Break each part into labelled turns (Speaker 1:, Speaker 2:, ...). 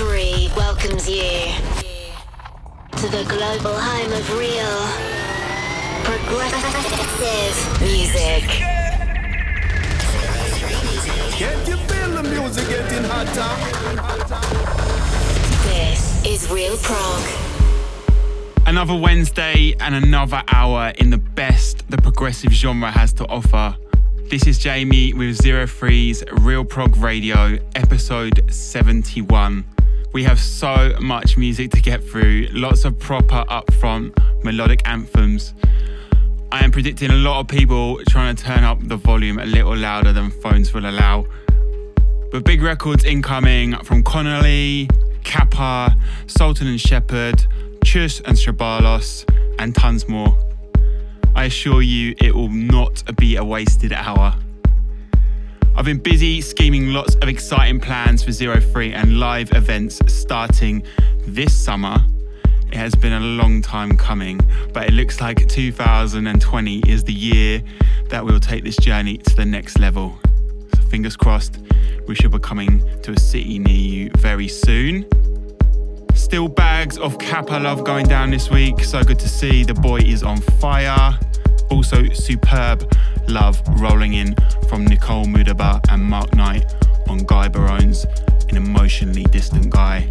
Speaker 1: 03 welcomes you to the global home of real progressive music.
Speaker 2: Can't you feel the music getting hotter?
Speaker 1: This is Real Prog.
Speaker 3: Another Wednesday and another hour in the best the progressive genre has to offer. This is Jamie with Zero Three's Real Prog Radio, episode 71. We have so much music to get through, lots of proper upfront melodic anthems. I am predicting a lot of people trying to turn up the volume a little louder than phones will allow. But big records incoming from Connolly, Kappa, Sultan and Shepherd, Chus and Ceballos, and tons more. I assure you it will not be a wasted hour. I've been busy scheming lots of exciting plans for Zero Three and live events starting this summer. It has been a long time coming, but it looks like 2020 is the year that we'll take this journey to the next level. So fingers crossed, we should be coming to a city near you very soon. Still bags of Kappa love going down this week. So good to see. The boy is on fire. Also, superb love rolling in from Nicole Moudaber and Mark Knight on Guy Barone's An Emotionally Distant Guy.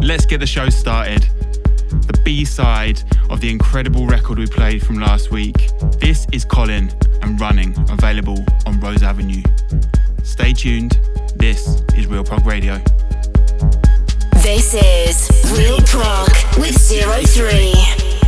Speaker 3: Let's get the show started. The B side of the incredible record we played from last week. This is Colin and Running, available on Rose Avenue. Stay tuned. This is Real Prog Radio.
Speaker 1: This is Real Prog with Zero Three.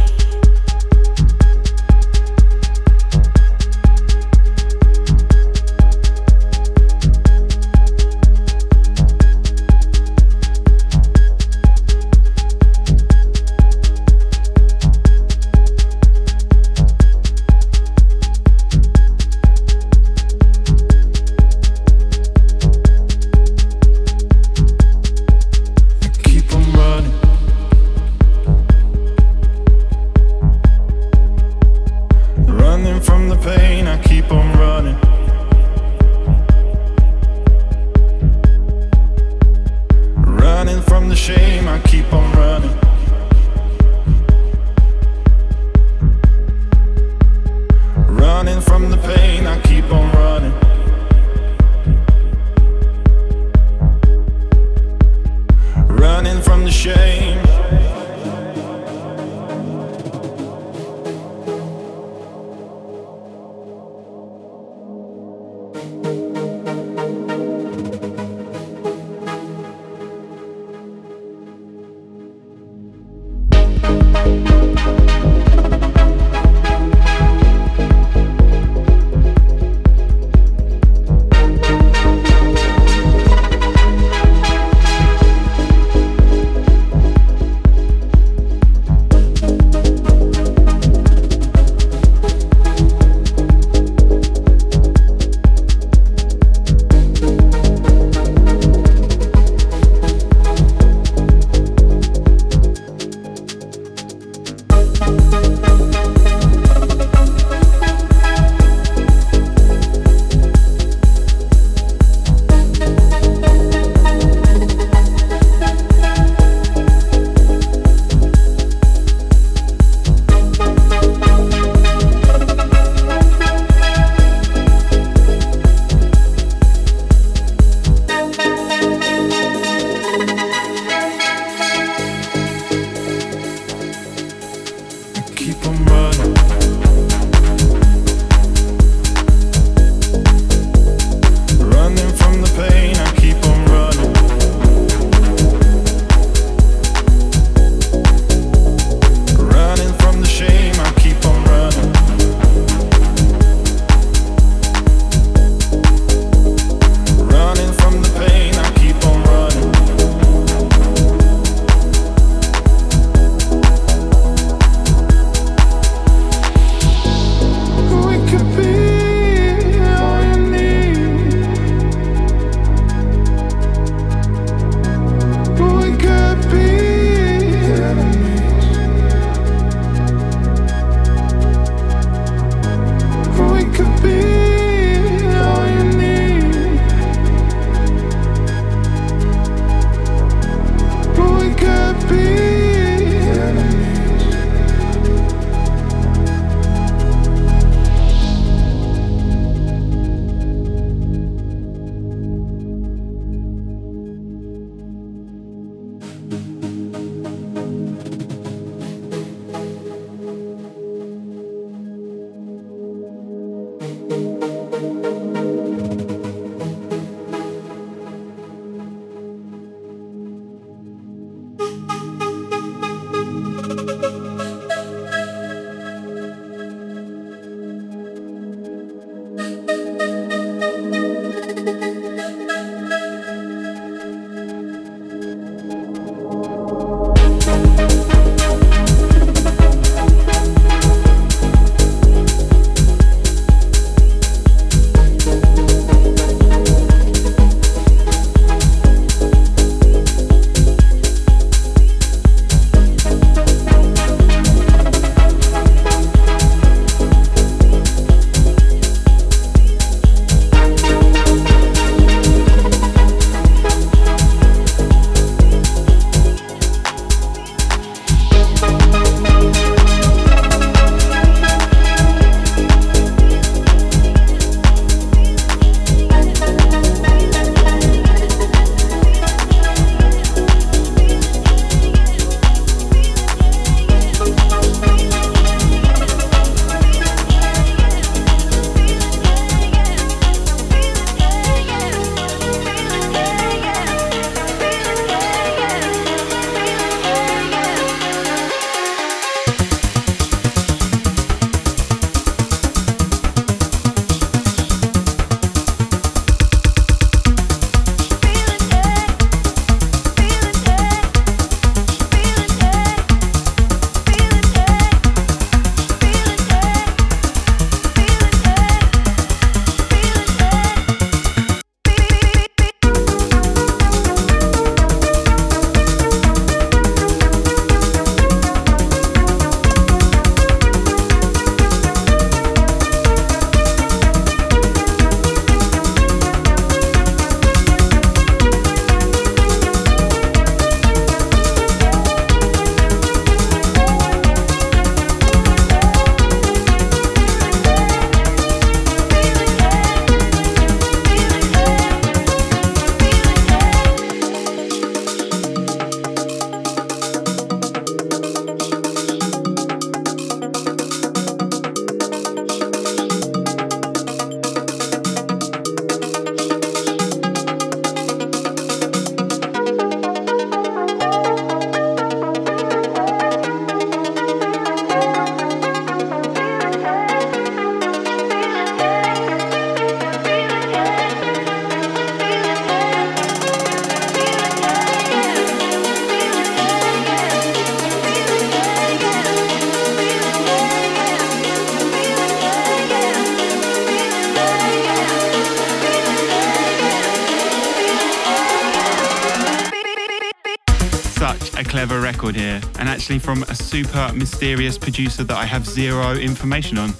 Speaker 3: Record here, and actually from a super mysterious producer that I have zero information on.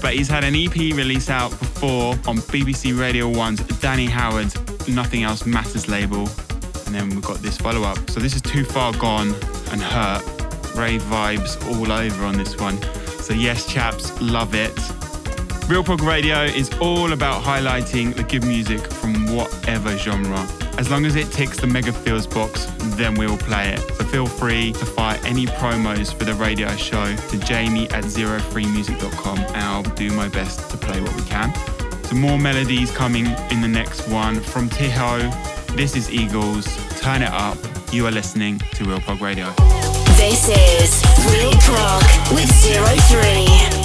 Speaker 3: But he's had an EP release out before on BBC Radio 1's Danny Howard's Nothing Else Matters label, and then we've got this follow up. So this is Too Far Gone and Hurt. Rave vibes all over on this one. So, yes, chaps, love it. Real Prog Radio is all about highlighting the good music from whatever genre. As long as it ticks the Mega Feels box, then we'll play it. So feel free to fire any promos for the radio show to jamie at zerofreemusic.com and I'll do my best to play what we can. Some more melodies coming in the next one from Tiho. This is Eagles. Turn it up. You are listening to Real Prog Radio.
Speaker 1: This is Real Prog with Zero Three.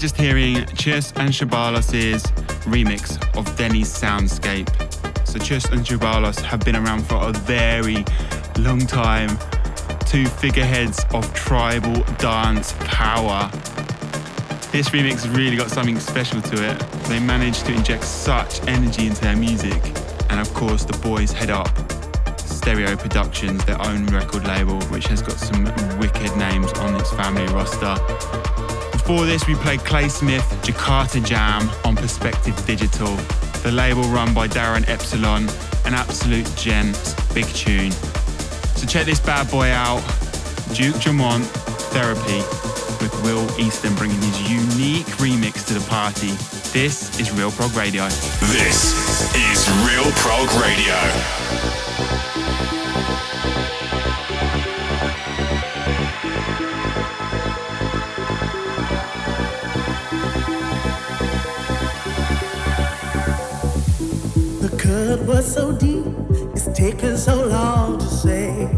Speaker 3: Just hearing Chus and Ceballos' remix of Denny's Soundscape. So Chus and Ceballos have been around for a very long time. Two figureheads of tribal dance power. This remix really got something special to it. They managed to inject such energy into their music. And of course, the boys head up Stereo Productions, their own record label, which has got some wicked names on its family roster. Before this, we played Clay Smith, Jakarta Jam on Perspective Digital, the label run by Darren Epsilon, an absolute gent, big tune. So check this bad boy out Duke Dumont, Therapy, with Will Easton bringing his unique remix to the party. This is Real Prog Radio.
Speaker 4: This is Real Prog Radio.
Speaker 5: Cut was so deep, it's taken so long to say.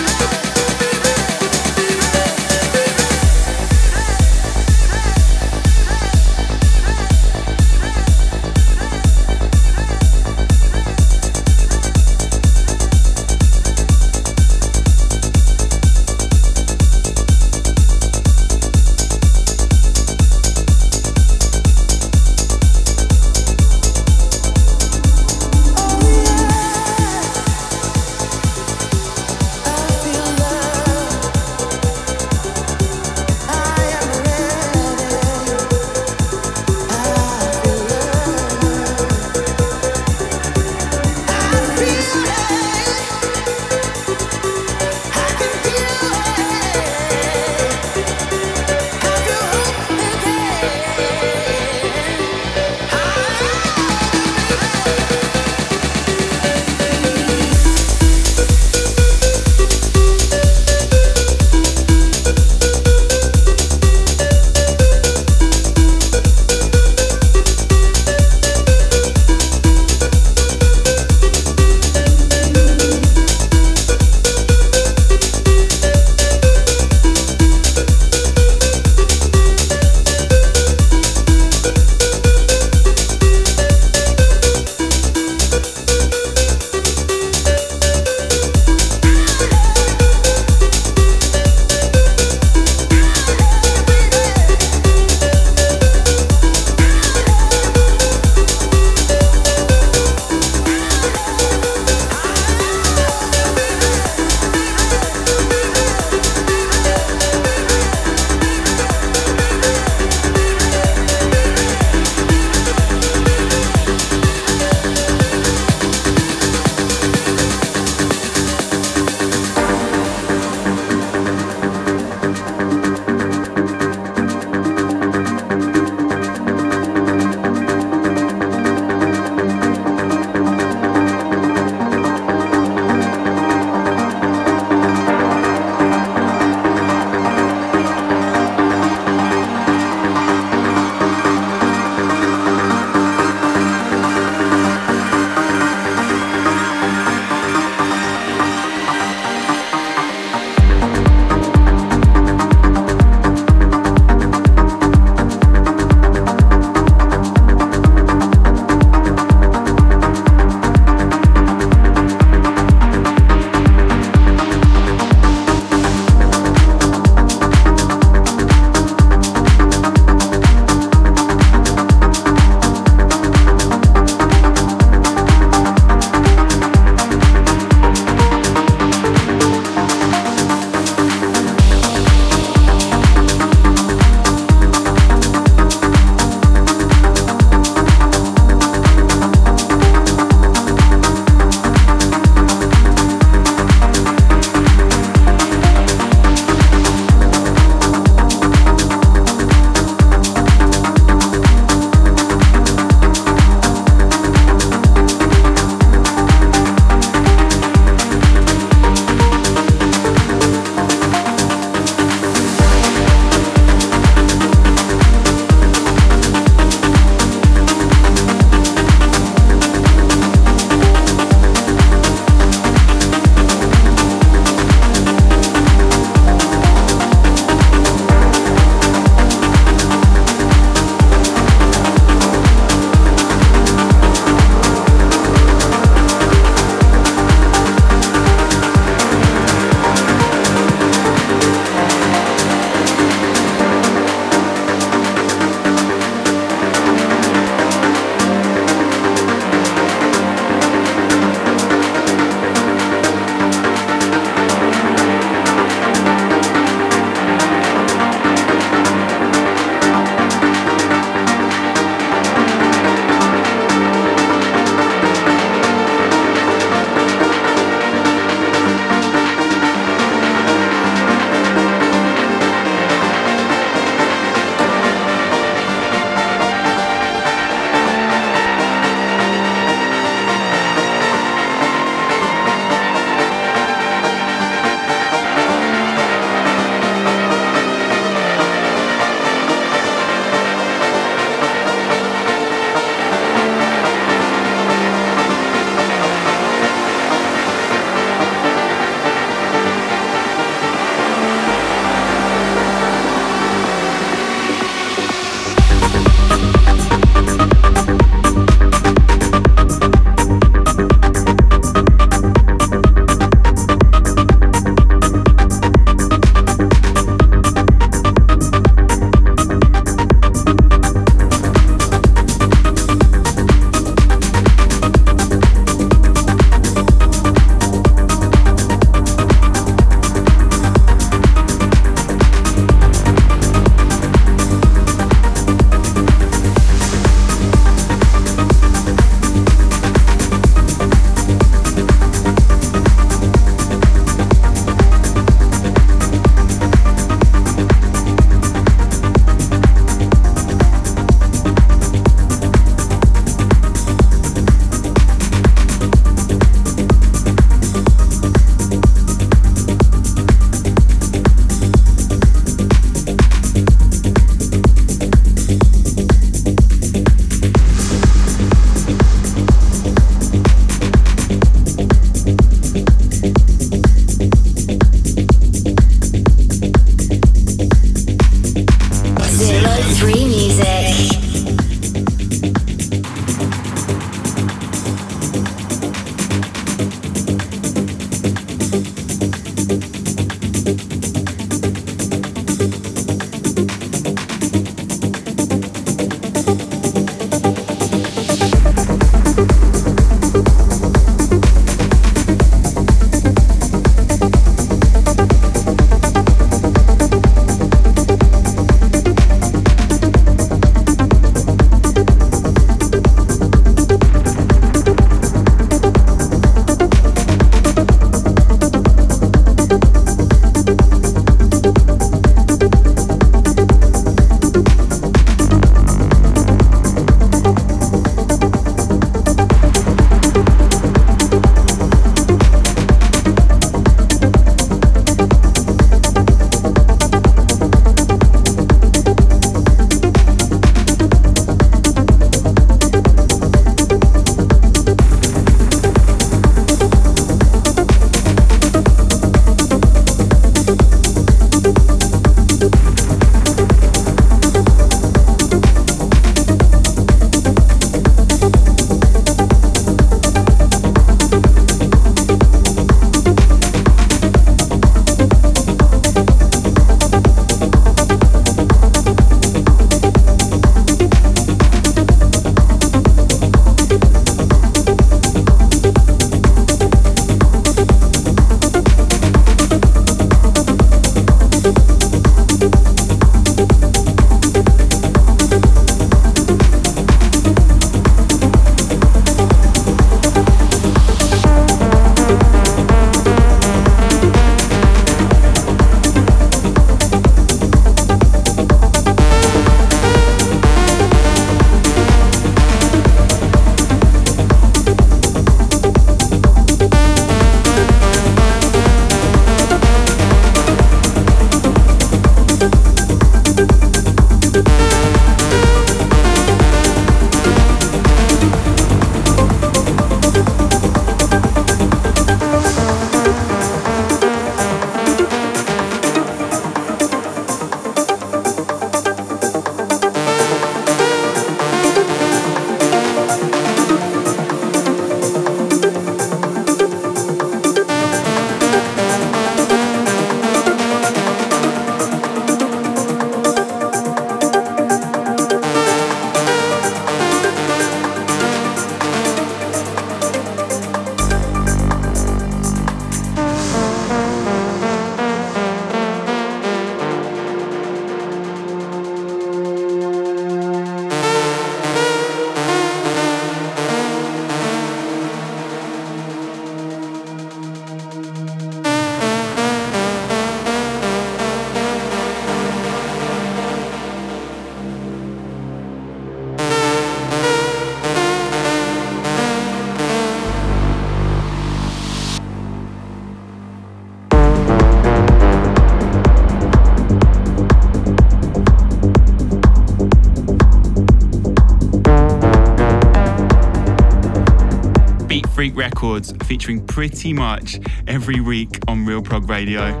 Speaker 3: Records, featuring pretty much every week on Real Prog Radio.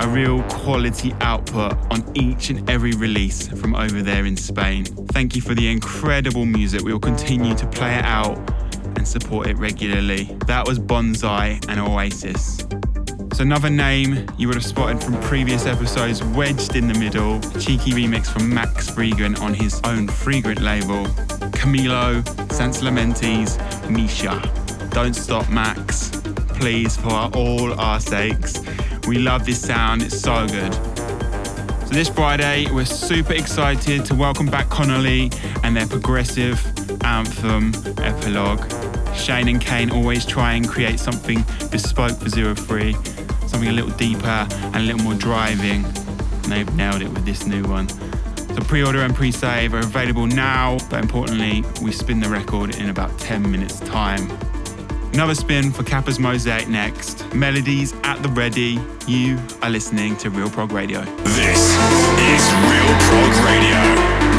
Speaker 3: A real quality output on each and every release from over there in Spain. Thank you for the incredible music. We will continue to play it out and support it regularly. That was Bonsai and Oasis. So another name you would have spotted from previous episodes, wedged in the middle, a cheeky remix from Max Freegrant on his own Freegrant label. Camilo, Sansalamentes, Misha. Don't stop, Max. Please, for all our sakes. We love this sound, it's so good. So this Friday, we're super excited to welcome back Connolly and their progressive anthem epilogue. Shane and Kane always try and create something bespoke for Zero Three, something a little deeper and a little more driving. And they've nailed it with this new one. So pre-order and pre-save are available now, but importantly, we spin the record in about 10 minutes time. Another spin for Kappa's Mosaic next. Melodies at the ready. You are listening to Real Prog Radio.
Speaker 4: This is Real Prog Radio.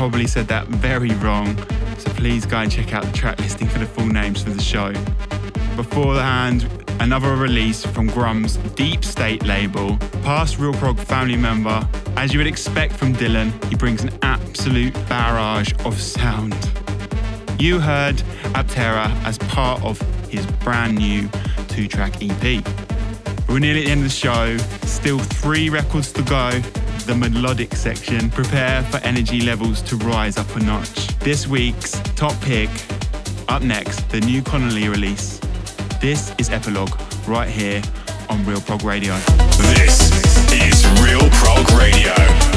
Speaker 3: Probably said that very wrong, so please go and check out the track listing for the full names for the show. Beforehand, another release from Grum's Deep State label, past Real Prog family member. As you would expect from Dylan, he brings an absolute barrage of sound. You heard Aptera as part of his brand new two track EP. We're nearly at the end of the show, still three records to go. The melodic section. Prepare for energy levels to rise up a notch. This week's top pick, up next, the new Connolly release. This is Epilogue, right here on Real Prog Radio.
Speaker 4: This is Real Prog Radio.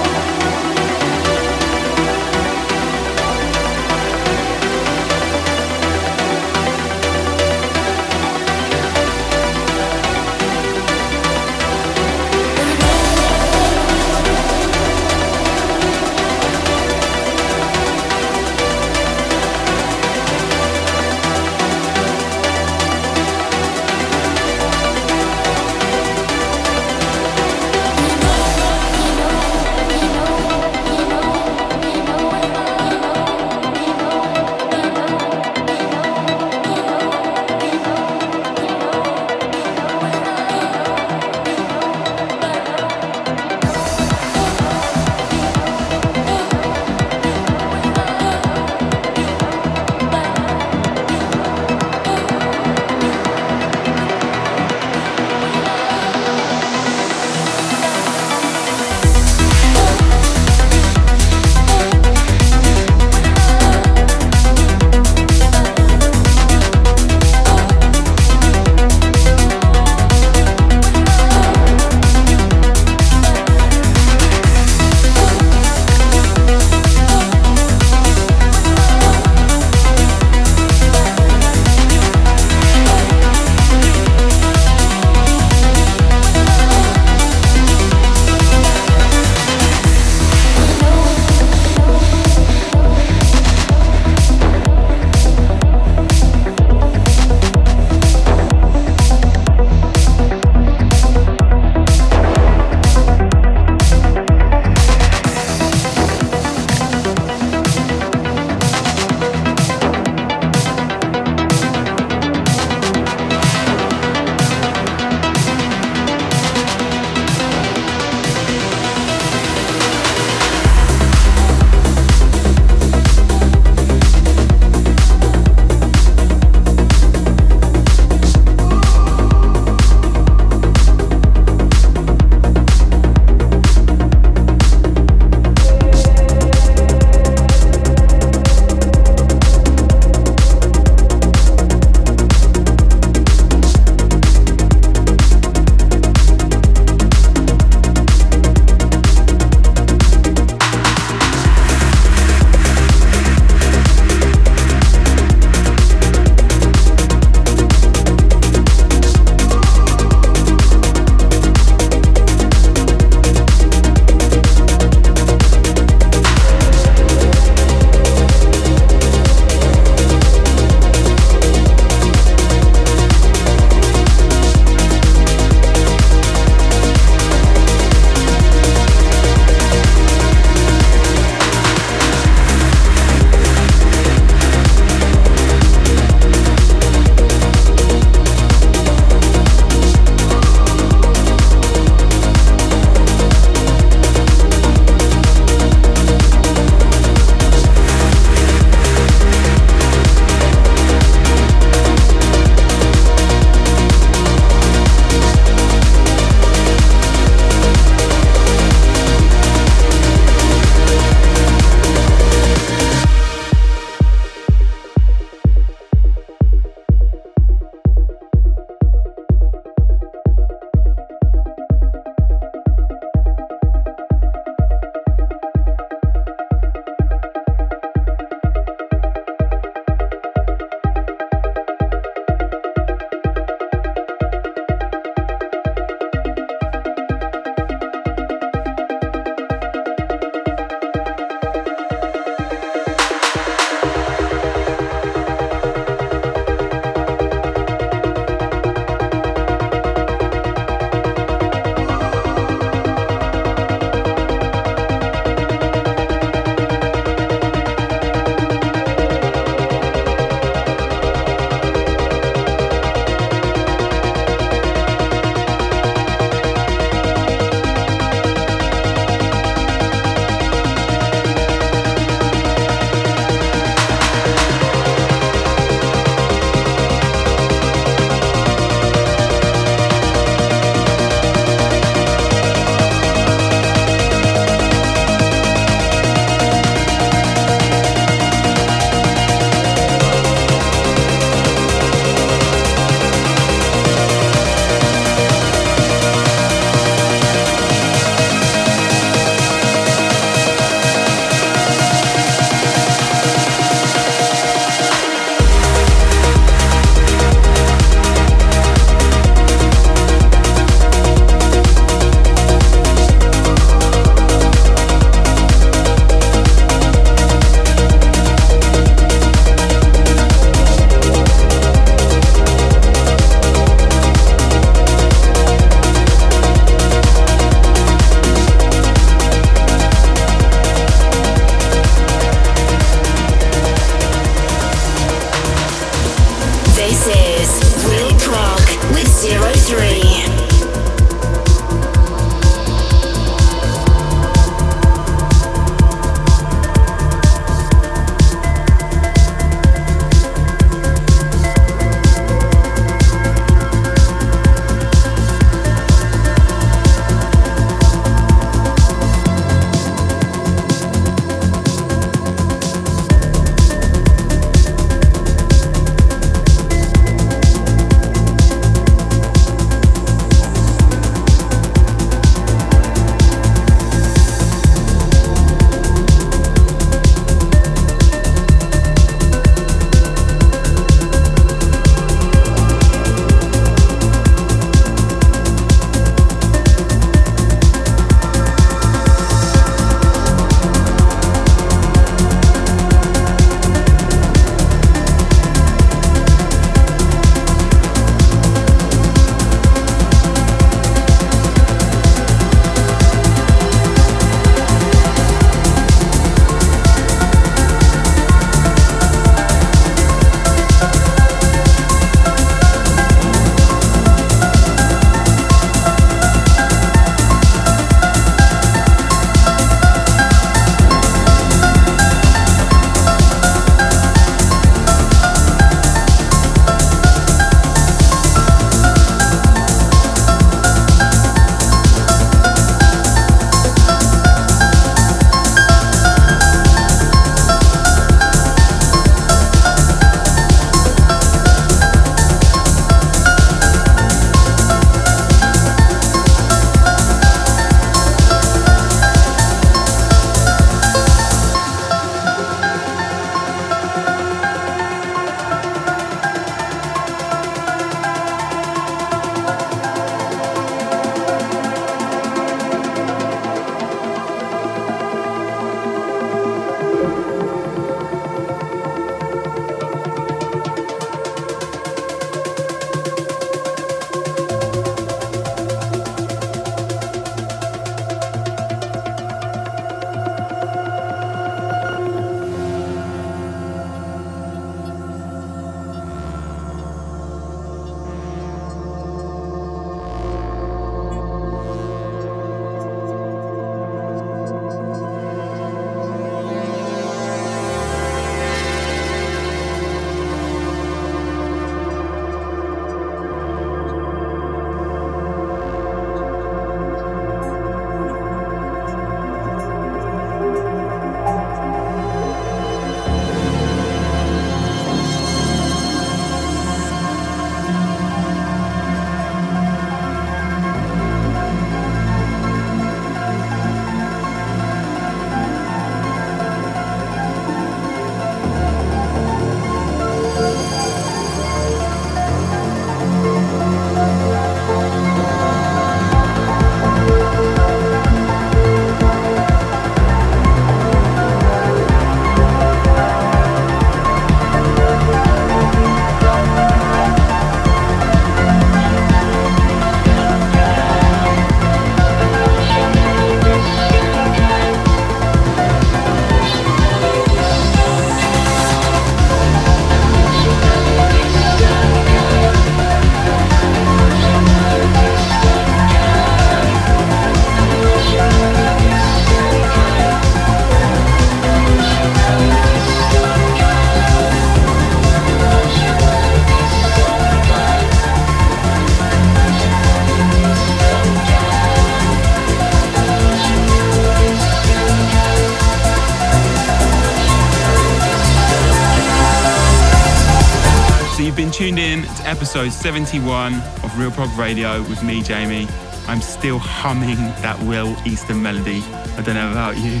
Speaker 3: Episode 71 of Real Prog Radio with me, Jamie. I'm still humming that Will Easton melody. I don't know about you.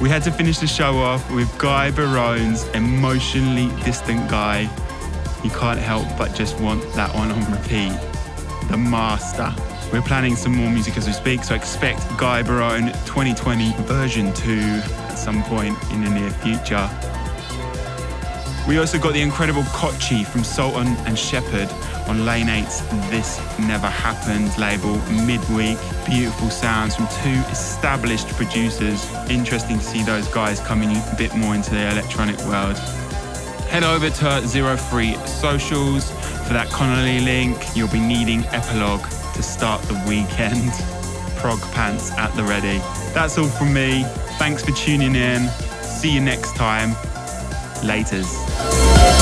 Speaker 3: We had to finish the show off with Guy Barone's Emotionally Distant Guy. You can't help but just want that one on repeat. The master. We're planning some more music as we speak, so expect Guy Barone 2020 version 2 at some point in the near future. We also got the incredible Kochi from Sultan and Shepard on Lane 8's This Never Happened label midweek. Beautiful sounds from two established producers. Interesting to see those guys coming a bit more into the electronic world. Head over to Zero Three Socials for that Connolly link. You'll be needing Epilogue to start the weekend. Prog pants at the ready. That's all from me. Thanks for tuning in. See you next time. Laters.